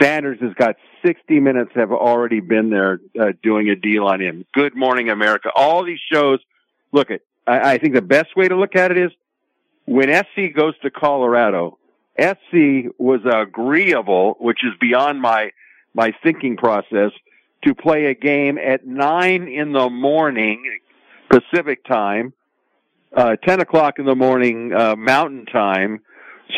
Sanders has got 60 minutes have already been there uh, doing a deal on him. Good Morning America, all these shows. Look at, I, I think the best way to look at it is when SC goes to Colorado. SC was agreeable, which is beyond my my thinking process to play a game at nine in the morning Pacific time, uh, 10 o'clock in the morning uh, Mountain time,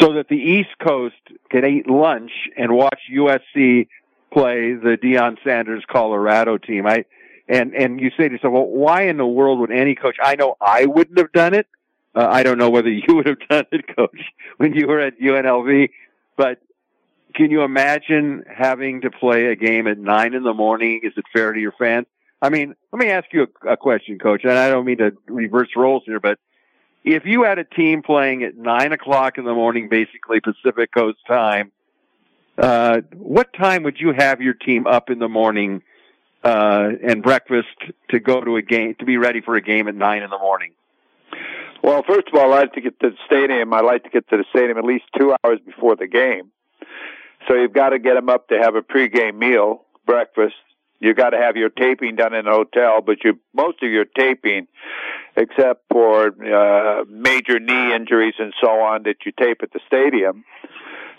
so that the East Coast can eat lunch and watch USC play the Deion Sanders Colorado team. I and and you say to yourself, well, why in the world would any coach? I know I wouldn't have done it. Uh, I don't know whether you would have done it, Coach, when you were at UNLV, but can you imagine having to play a game at nine in the morning? Is it fair to your fans? I mean, let me ask you a, a question, coach, and I don't mean to reverse roles here, but if you had a team playing at nine o'clock in the morning, basically Pacific Coast time, uh, what time would you have your team up in the morning uh, and breakfast to go to a game to be ready for a game at nine in the morning? Well, first of all, I like to get to the stadium. I like to get to the stadium at least two hours before the game. So you've got to get them up to have a pregame meal, breakfast, You got to have your taping done in a hotel, but you most of your taping, except for uh, major knee injuries and so on, that you tape at the stadium.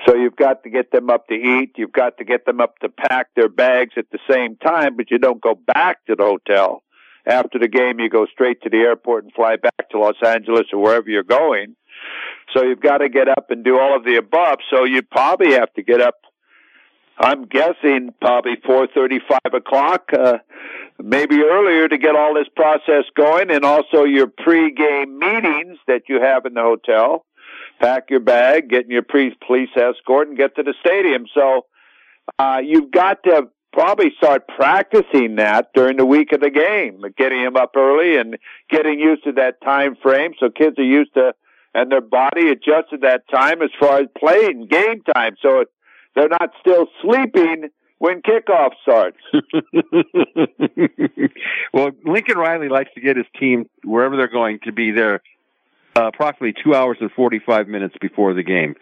So you've got to get them up to eat. You've got to get them up to pack their bags at the same time, but you don't go back to the hotel. After the game, you go straight to the airport and fly back to Los Angeles or wherever you're going. So you've got to get up and do all of the above. So you probably have to get up. I'm guessing probably four thirty, five o'clock, uh, maybe earlier to get all this process going, and also your pre-game meetings that you have in the hotel. Pack your bag, get in your pre- police escort, and get to the stadium. So uh, you've got to probably start practicing that during the week of the game, getting them up early and getting used to that time frame. So kids are used to and their body adjusted that time as far as playing game time. So it, they're not still sleeping when kickoff starts. well, Lincoln Riley likes to get his team wherever they're going to be there uh, approximately two hours and 45 minutes before the game.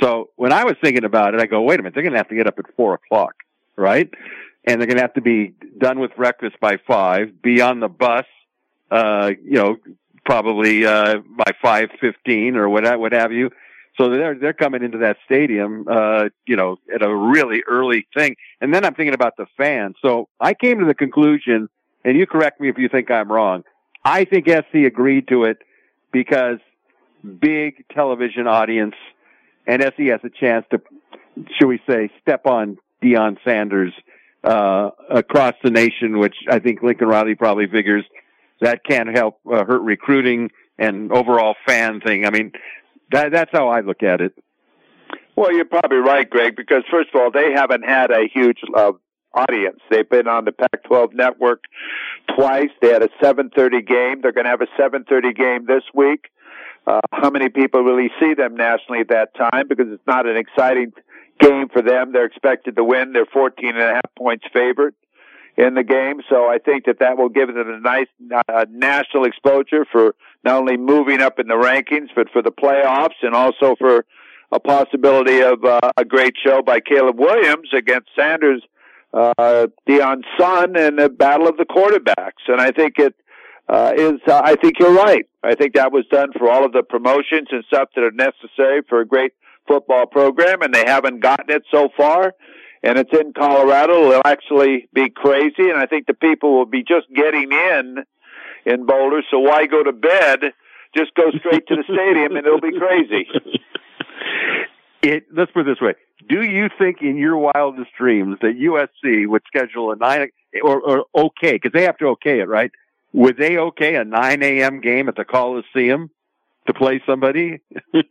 So when I was thinking about it, I go, wait a minute, they're going to have to get up at four o'clock, right? And they're going to have to be done with breakfast by five, be on the bus, uh, you know, probably uh, by five fifteen or what what have you. So they're they're coming into that stadium, uh, you know, at a really early thing. And then I'm thinking about the fans. So I came to the conclusion, and you correct me if you think I'm wrong. I think SC agreed to it because big television audience, and SC has a chance to, should we say, step on Deion Sanders uh, across the nation, which I think Lincoln Riley probably figures that can't help uh, hurt recruiting and overall fan thing. I mean, that, that's how I look at it. Well, you're probably right, Greg, because first of all, they haven't had a huge uh, audience. They've been on the Pac-12 network twice. They had a 7:30 game. They're going to have a 7:30 game this week. Uh, how many people really see them nationally at that time? Because it's not an exciting game for them. They're expected to win. They're 14 and a half points favored in the game. So I think that that will give them a nice uh, national exposure for not only moving up in the rankings, but for the playoffs and also for a possibility of uh, a great show by Caleb Williams against Sanders, uh, Deion's son and the battle of the quarterbacks. And I think it uh, is. Uh, I think you're right. I think that was done for all of the promotions and stuff that are necessary for a great football program, and they haven't gotten it so far and it's in Colorado. It'll actually be crazy, and I think the people will be just getting in in Boulder. So why go to bed? Just go straight to the stadium, and it'll be crazy. It, let's put it this way: Do you think, in your wildest dreams, that USC would schedule a nine or, or okay because they have to okay it, right? Would they okay a nine a.m. game at the Coliseum to play somebody?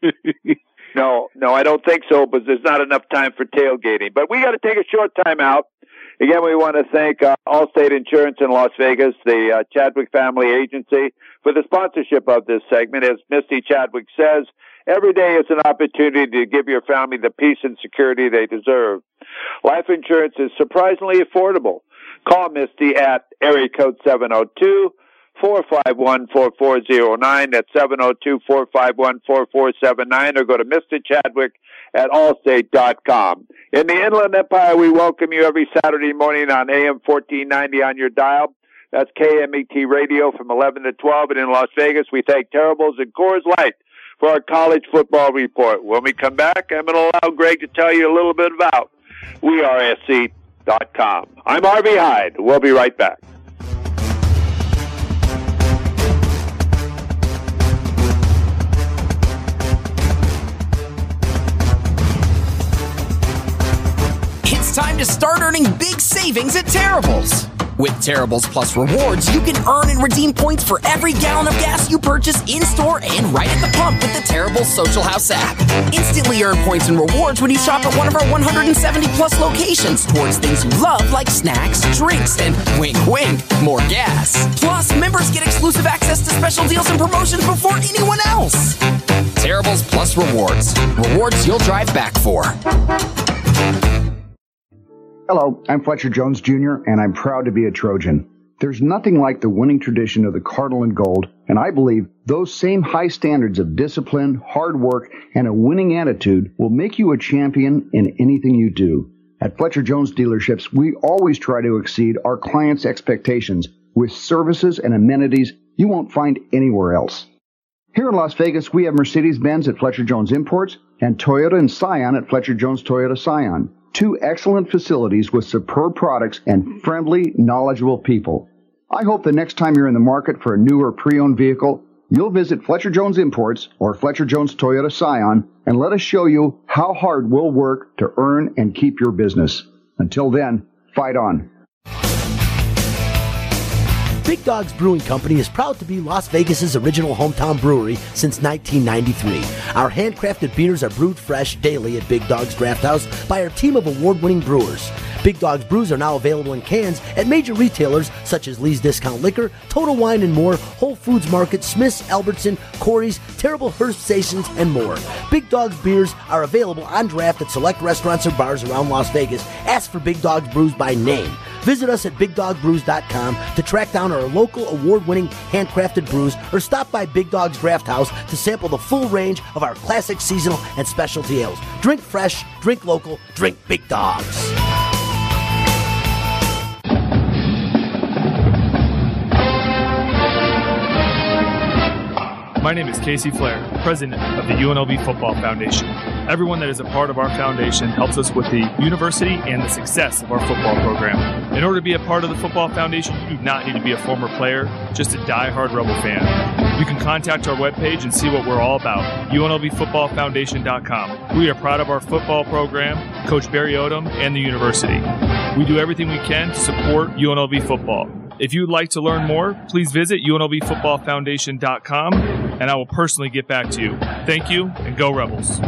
No, no, I don't think so, but there's not enough time for tailgating. But we got to take a short time out. Again, we want to thank uh, Allstate Insurance in Las Vegas, the uh, Chadwick Family Agency, for the sponsorship of this segment. As Misty Chadwick says, every day is an opportunity to give your family the peace and security they deserve. Life insurance is surprisingly affordable. Call Misty at area code 702 451 4409. That's 702 451 4479. Or go to Misty Chadwick at allstate.com. In the Inland Empire, we welcome you every Saturday morning on AM 1490 on your dial. That's KMET Radio from 11 to 12. And in Las Vegas, we thank Terribles and Coors Light for our college football report. When we come back, I'm going to allow Greg to tell you a little bit about WeAreSC.com. I'm Harvey Hyde. We'll be right back. Time to start earning big savings at Terribles. With Terribles Plus rewards, you can earn and redeem points for every gallon of gas you purchase in store and right at the pump with the Terribles Social House app. Instantly earn points and rewards when you shop at one of our 170 plus locations towards things you love like snacks, drinks, and wink wink, more gas. Plus, members get exclusive access to special deals and promotions before anyone else. Terribles Plus rewards. Rewards you'll drive back for. Hello, I'm Fletcher Jones Jr., and I'm proud to be a Trojan. There's nothing like the winning tradition of the Cardinal and Gold, and I believe those same high standards of discipline, hard work, and a winning attitude will make you a champion in anything you do. At Fletcher Jones dealerships, we always try to exceed our clients' expectations with services and amenities you won't find anywhere else. Here in Las Vegas, we have Mercedes Benz at Fletcher Jones Imports and Toyota and Scion at Fletcher Jones Toyota Scion. Two excellent facilities with superb products and friendly, knowledgeable people. I hope the next time you're in the market for a new or pre-owned vehicle, you'll visit Fletcher Jones Imports or Fletcher Jones Toyota Scion and let us show you how hard we'll work to earn and keep your business. Until then, fight on. Big Dogs Brewing Company is proud to be Las Vegas's original hometown brewery since 1993. Our handcrafted beers are brewed fresh daily at Big Dogs Draft House by our team of award-winning brewers. Big Dogs brews are now available in cans at major retailers such as Lee's Discount Liquor, Total Wine and More, Whole Foods Market, Smith's, Albertson, Corey's, Terrible Herbst Stations, and more. Big Dogs beers are available on draft at select restaurants or bars around Las Vegas. Ask for Big Dogs brews by name. Visit us at BigDogBrews.com to track down our local award-winning handcrafted brews or stop by Big Dog's Draft House to sample the full range of our classic seasonal and specialty ales. Drink fresh, drink local, drink Big Dogs. My name is Casey Flair, president of the UNLV Football Foundation. Everyone that is a part of our foundation helps us with the university and the success of our football program. In order to be a part of the Football Foundation, you do not need to be a former player, just a die-hard Rebel fan. You can contact our webpage and see what we're all about, UNLVFootballFoundation.com. We are proud of our football program, Coach Barry Odom, and the university. We do everything we can to support UNLV football. If you would like to learn more, please visit UNLVFootballFoundation.com and I will personally get back to you. Thank you and go Rebels.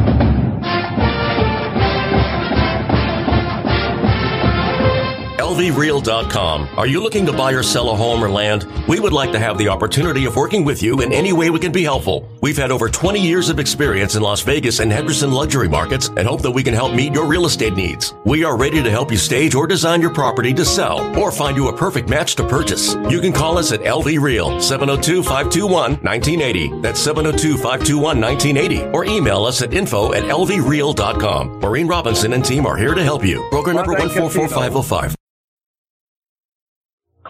LVReal.com. Are you looking to buy or sell a home or land? We would like to have the opportunity of working with you in any way we can be helpful. We've had over 20 years of experience in Las Vegas and Henderson luxury markets and hope that we can help meet your real estate needs. We are ready to help you stage or design your property to sell or find you a perfect match to purchase. You can call us at LVReal 702 521 1980. That's 702 521 1980 or email us at info at lvreal.com. Maureen Robinson and team are here to help you. Broker number 144505.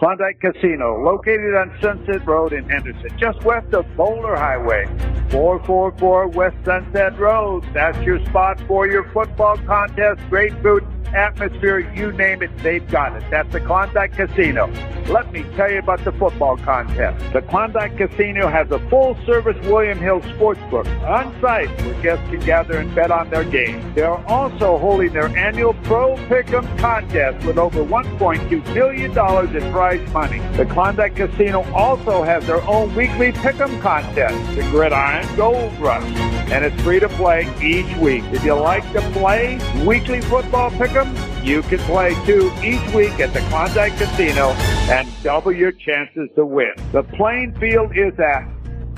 Klondike Casino, located on Sunset Road in Henderson, just west of Boulder Highway. 444 West Sunset Road. That's your spot for your football contest. Great food, atmosphere, you name it, they've got it. That's the Klondike Casino. Let me tell you about the football contest. The Klondike Casino has a full service William Hill sportsbook on site where guests can gather and bet on their games. They are also holding their annual Pro Pick'em contest with over $1.2 million in prize money. The Klondike Casino also has their own weekly Pick'em contest, the Gridiron Gold Rush, and it's free to play each week. If you like to play weekly football Pick'em, you can play too each week at the Klondike Casino and double your chances to win. The playing field is at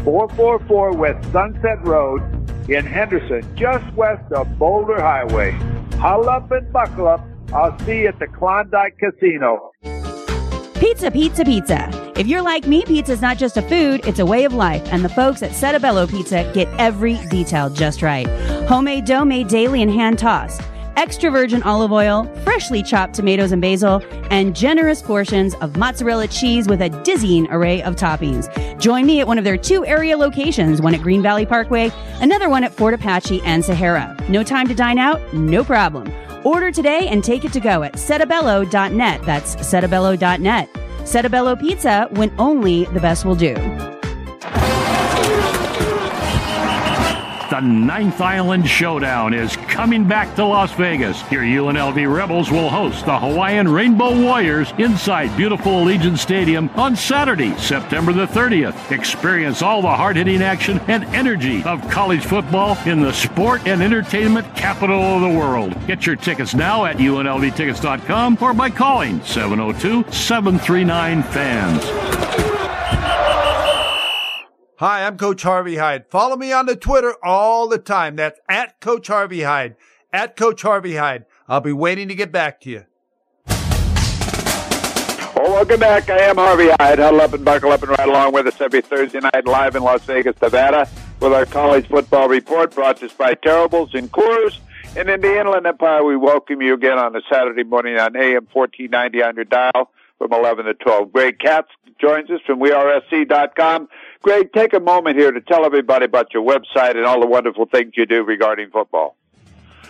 444 West Sunset Road in Henderson, just west of Boulder Highway. Huddle up and buckle up. I'll see you at the Klondike Casino. Pizza, pizza, pizza. If you're like me, pizza is not just a food, it's a way of life, and the folks at Settebello Pizza get every detail just right. Homemade dough made daily and hand tossed. Extra virgin olive oil, freshly chopped tomatoes and basil, and generous portions of mozzarella cheese with a dizzying array of toppings. Join me at one of their two area locations, one at Green Valley Parkway, another one at Fort Apache and Sahara. No time to dine out? No problem. Order today and take it to go at settebello.net. That's settebello.net. Settebello Pizza when only the best will do. The Ninth Island Showdown is coming back to Las Vegas. Your UNLV Rebels will host the Hawaiian Rainbow Warriors inside beautiful Allegiant Stadium on Saturday, September the 30th. Experience all the hard hitting action and energy of college football in the sport and entertainment capital of the world. Get your tickets now at UNLVtickets.com or by calling 702 739 FANS. Hi, I'm Coach Harvey Hyde. Follow me on the Twitter all the time. That's at Coach Harvey Hyde. At Coach Harvey Hyde. I'll be waiting to get back to you. Well, welcome back. I am Harvey Hyde. Huddle up and buckle up and ride along with us every Thursday night live in Las Vegas, Nevada with our college football report brought to us by Terribles and Coors And in the Inland Empire, we welcome you again on a Saturday morning on AM 1490 on your dial from 11 to 12. Greg Katz joins us from WeAreSC.com. Greg, take a moment here to tell everybody about your website and all the wonderful things you do regarding football.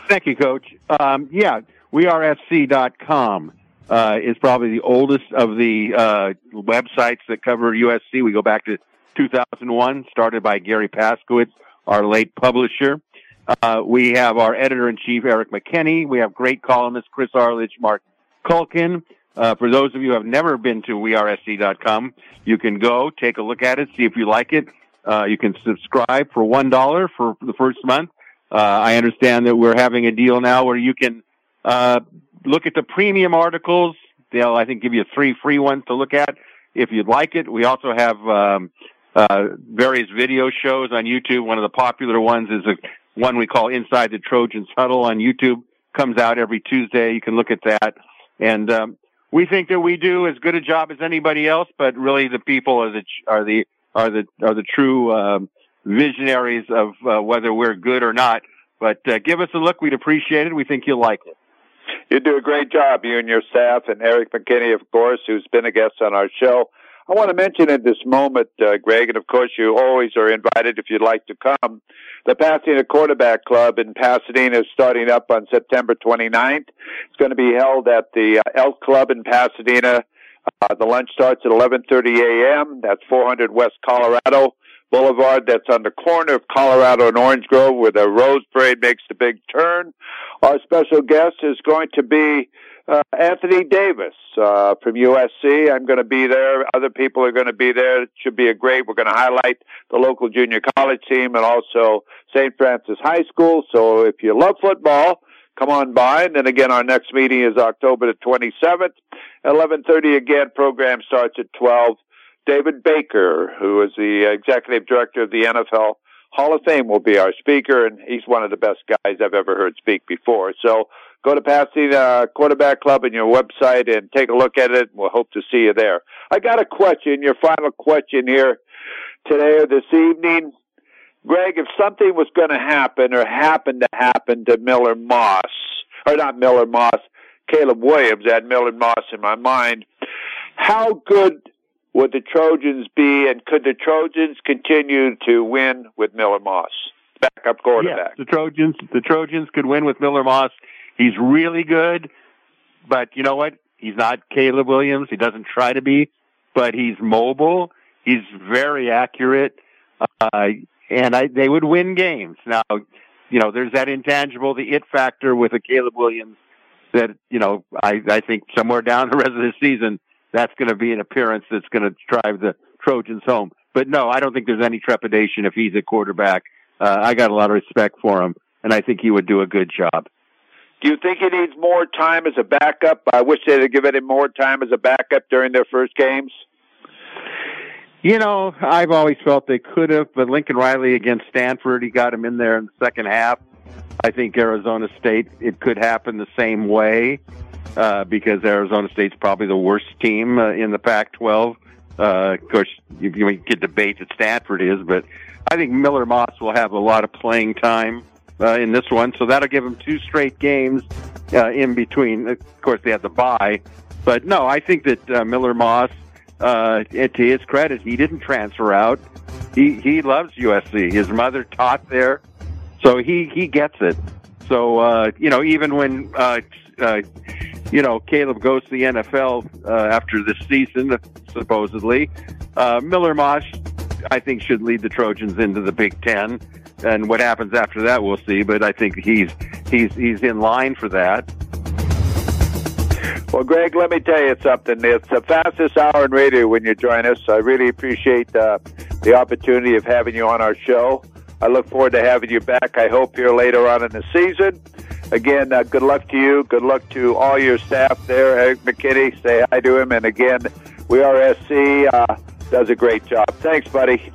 Thank you, Coach. Um, yeah, WeAreSC.com uh, is probably the oldest of the uh, websites that cover USC. We go back to 2001, started by Garry Paskwietz, our late publisher. Uh, we have our editor in chief, Eric McKinney. We have great columnists, Chris Arledge, Mark Culkin. Uh, for those of you who have never been to wearesc.com, you can go take a look at it, see if you like it. Uh, you can subscribe for one dollar for the first month. Uh, I understand that we're having a deal now where you can uh, look at the premium articles. They'll, I think, give you three free ones to look at if you'd like it. We also have um, uh, various video shows on YouTube. One of the popular ones is a one we call Inside the Trojans Huddle on YouTube. Comes out every Tuesday. You can look at that. And um, we think that we do as good a job as anybody else, but really the people are the are the are the are the true um, visionaries of uh, whether we're good or not. But uh, give us a look; we'd appreciate it. We think you'll like it. You do a great job, you and your staff, and Eric McKinney, of course, who's been a guest on our show. I want to mention at this moment, uh, Greg, and of course you always are invited if you'd like to come. The Pasadena Quarterback Club in Pasadena is starting up on September 29th. It's going to be held at the uh, Elk Club in Pasadena. Uh, the lunch starts at 11:30 a.m. That's 400 West Colorado Boulevard. That's on the corner of Colorado and Orange Grove, where the Rose Parade makes the big turn. Our special guest is going to be uh, Anthony Davis uh, from USC. I'm going to be there. Other people are going to be there. It should be a great. We're going to highlight the local junior college team and also St. Francis High School. So if you love football, come on by. And then again, our next meeting is October the 27th. 11:30 again. Program starts at 12. David Baker, who is the executive director of the NFL Hall of Fame, will be our speaker, and he's one of the best guys I've ever heard speak before. So go to Pasadena uh, Quarterback Club and your website and take a look at it. We'll hope to see you there. I got a question, your final question here today or this evening. Greg, if something was going to happen or happened to happen to Miller Moss, or not Miller Moss, Caleb Williams, had Miller Moss in my mind, how good would the Trojans be, and could the Trojans continue to win with Miller Moss, backup quarterback? Yes, the Trojans, the Trojans could win with Miller Moss. He's really good, but you know what? He's not Caleb Williams. He doesn't try to be, but he's mobile. He's very accurate, uh, and I, they would win games. Now, you know, there's that intangible, the it factor with a Caleb Williams that, you know, I, I think somewhere down the rest of the season, that's going to be an appearance that's going to drive the Trojans home. But no, I don't think there's any trepidation if he's a quarterback. Uh, I got a lot of respect for him, and I think he would do a good job. Do you think he needs more time as a backup? I wish they'd have given him more time as a backup during their first games. You know, I've always felt they could have, but Lincoln Riley against Stanford, he got him in there in the second half. I think Arizona State, it could happen the same way uh, because Arizona State's probably the worst team uh, in the Pac-12. Uh, of course, you, you get debate that Stanford is, but I think Miller Moss will have a lot of playing time uh, in this one, so that'll give him two straight games uh, in between. Of course, they had the bye, but no, I think that uh, Miller Moss, uh, to his credit, he didn't transfer out. He he loves USC. His mother taught there, so he he gets it. So uh, you know, even when uh, uh, you know Caleb goes to the NFL uh, after this season, supposedly, uh, Miller Moss, I think, should lead the Trojans into the Big Ten and what happens after that, we'll see. But I think he's he's he's in line for that. Well, Greg, let me tell you something. It's the fastest hour in radio when you join us. I really appreciate uh, the opportunity of having you on our show. I look forward to having you back. I hope here later on in the season. Again, uh, good luck to you. Good luck to all your staff there. Eric McKinney, say hi to him. And again, we are SC uh, does a great job. Thanks, buddy.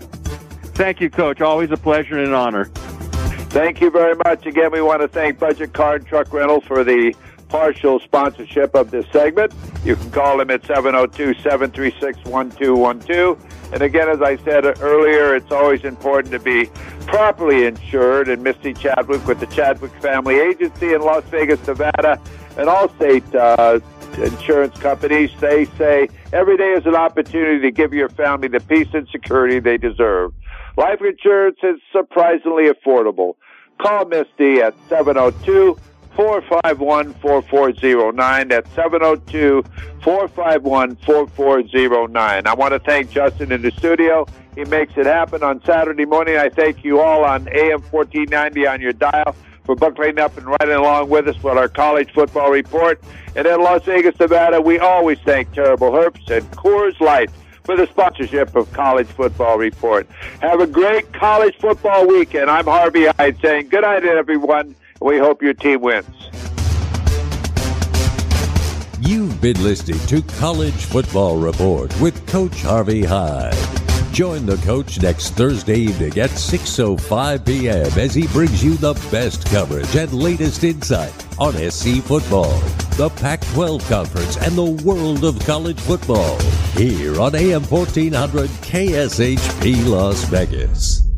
Thank you, Coach. Always a pleasure and an honor. Thank you very much. Again, we want to thank Budget Car and Truck Rental for the partial sponsorship of this segment. You can call them at 702 736 1212. And again, as I said earlier, it's always important to be properly insured, and Misty Chadwick with the Chadwick Family Agency in Las Vegas, Nevada, and Allstate uh, insurance companies. They say every day is an opportunity to give your family the peace and security they deserve. Life insurance is surprisingly affordable. Call Misty at 702 451 4409. That's 702 451 4409. I want to thank Justin in the studio. He makes it happen on Saturday morning. I thank you all on AM 1490 on your dial for buckling up and riding along with us with our college football report. And in Las Vegas, Nevada, we always thank Terrible Herbst and Coors Light for the sponsorship of College Football Report. Have a great college football weekend. I'm Harvey Hyde saying good night, everyone. We hope your team wins. You've been listening to College Football Report with Coach Harvey Hyde. Join the coach next Thursday evening at 6.05 p.m. as he brings you the best coverage and latest insight on SC football, the Pac-12 Conference, and the world of college football. Here on AM 1400 KSHP Las Vegas.